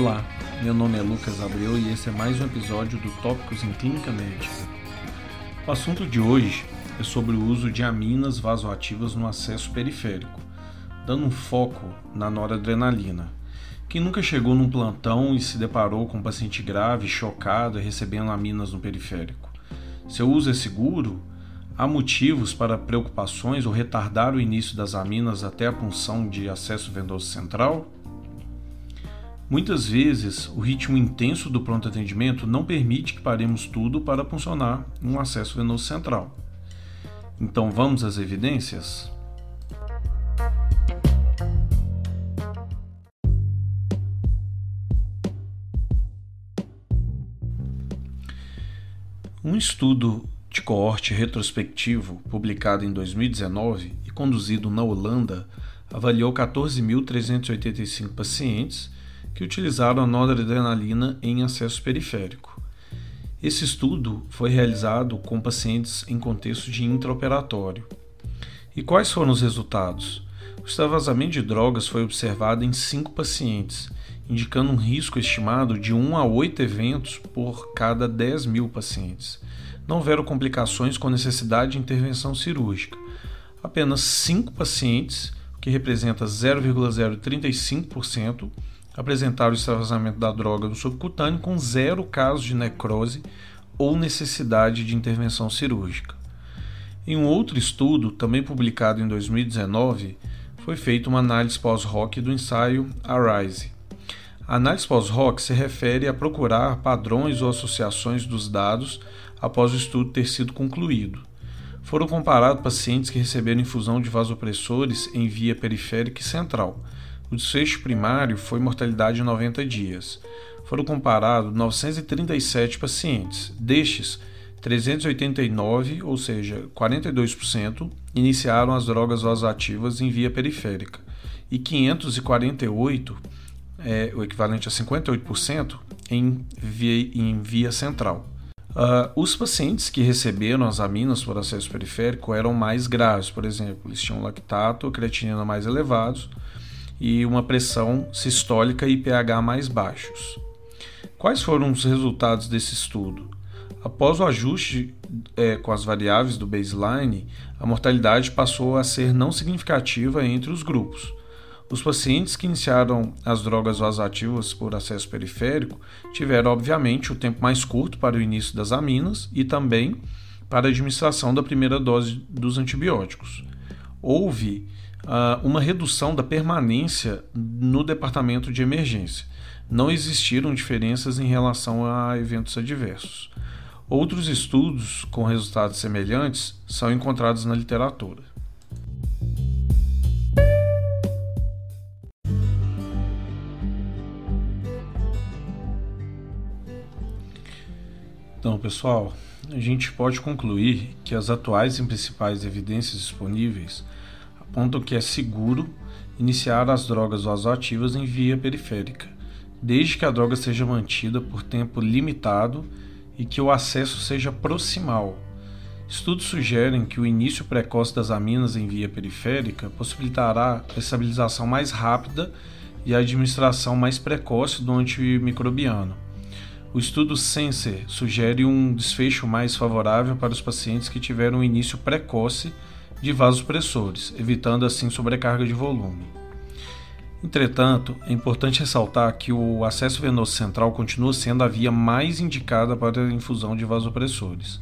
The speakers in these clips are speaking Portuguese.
Olá, meu nome é Lucas Abreu e esse é mais um episódio do Tópicos em Clínica Médica. O assunto de hoje é sobre o uso de aminas vasoativas no acesso periférico, dando um foco na noradrenalina. Quem nunca chegou num plantão e se deparou com um paciente grave, chocado e recebendo aminas no periférico? Seu uso é seguro? Há motivos para preocupações ou retardar o início das aminas até a punção de acesso venoso central? Muitas vezes, o ritmo intenso do pronto atendimento não permite que paremos tudo para funcionar um acesso venoso central. Então, vamos às evidências? Um estudo de coorte retrospectivo, publicado em 2019 e conduzido na Holanda, avaliou 14.385 pacientes que utilizaram a noradrenalina em acesso periférico. Esse estudo foi realizado com pacientes em contexto de intraoperatório. E quais foram os resultados? O extravasamento de drogas foi observado em cinco pacientes, indicando um risco estimado de 1 a 8 eventos por cada 10 mil pacientes. Não houveram complicações com necessidade de intervenção cirúrgica. Apenas cinco pacientes, o que representa 0,035%, apresentaram extravasamento da droga no subcutâneo com zero casos de necrose ou necessidade de intervenção cirúrgica. Em um outro estudo, também publicado em 2019, foi feita uma análise pós-hoc do ensaio ARISE. A análise pós-hoc se refere a procurar padrões ou associações dos dados após o estudo ter sido concluído. Foram comparados pacientes que receberam infusão de vasopressores em via periférica e central, o desfecho primário foi mortalidade de 90 dias. Foram comparados 937 pacientes. Destes, 389, ou seja, 42%, iniciaram as drogas vasoativas em via periférica e 548, é, o equivalente a 58%, em via, em via central. Uh, os pacientes que receberam as aminas por acesso periférico eram mais graves, por exemplo, eles tinham lactato creatinina mais elevados, e uma pressão sistólica e pH mais baixos. Quais foram os resultados desse estudo? Após o ajuste é, com as variáveis do baseline, a mortalidade passou a ser não significativa entre os grupos. Os pacientes que iniciaram as drogas vasoativas por acesso periférico tiveram, obviamente, o tempo mais curto para o início das aminas e também para a administração da primeira dose dos antibióticos. Houve uh, uma redução da permanência no departamento de emergência. Não existiram diferenças em relação a eventos adversos. Outros estudos com resultados semelhantes são encontrados na literatura. Então, pessoal, a gente pode concluir que as atuais e principais evidências disponíveis apontam que é seguro iniciar as drogas vasoativas em via periférica, desde que a droga seja mantida por tempo limitado e que o acesso seja proximal. Estudos sugerem que o início precoce das aminas em via periférica possibilitará a estabilização mais rápida e a administração mais precoce do antimicrobiano. O estudo Sensor sugere um desfecho mais favorável para os pacientes que tiveram início precoce de vasopressores, evitando assim sobrecarga de volume. Entretanto, é importante ressaltar que o acesso venoso central continua sendo a via mais indicada para a infusão de vasopressores.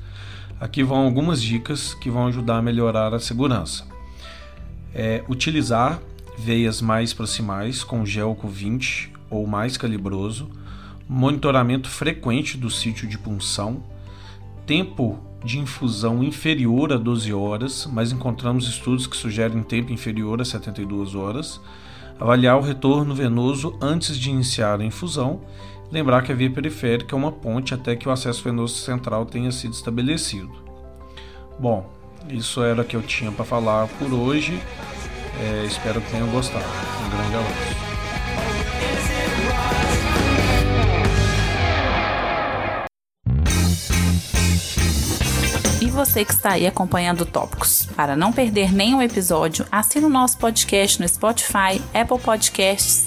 Aqui vão algumas dicas que vão ajudar a melhorar a segurança. É, utilizar veias mais proximais com gelco 20 ou mais calibroso, monitoramento frequente do sítio de punção, tempo de infusão inferior a 12 horas, mas encontramos estudos que sugerem tempo inferior a 72 horas. Avaliar o retorno venoso antes de iniciar a infusão. Lembrar que a via periférica é uma ponte até que o acesso venoso central tenha sido estabelecido. Bom, isso era o que eu tinha para falar por hoje. É, espero que tenham gostado. Um grande abraço. Você que está aí acompanhando Tópicos. Para não perder nenhum episódio, assine o nosso podcast no Spotify, Apple Podcasts,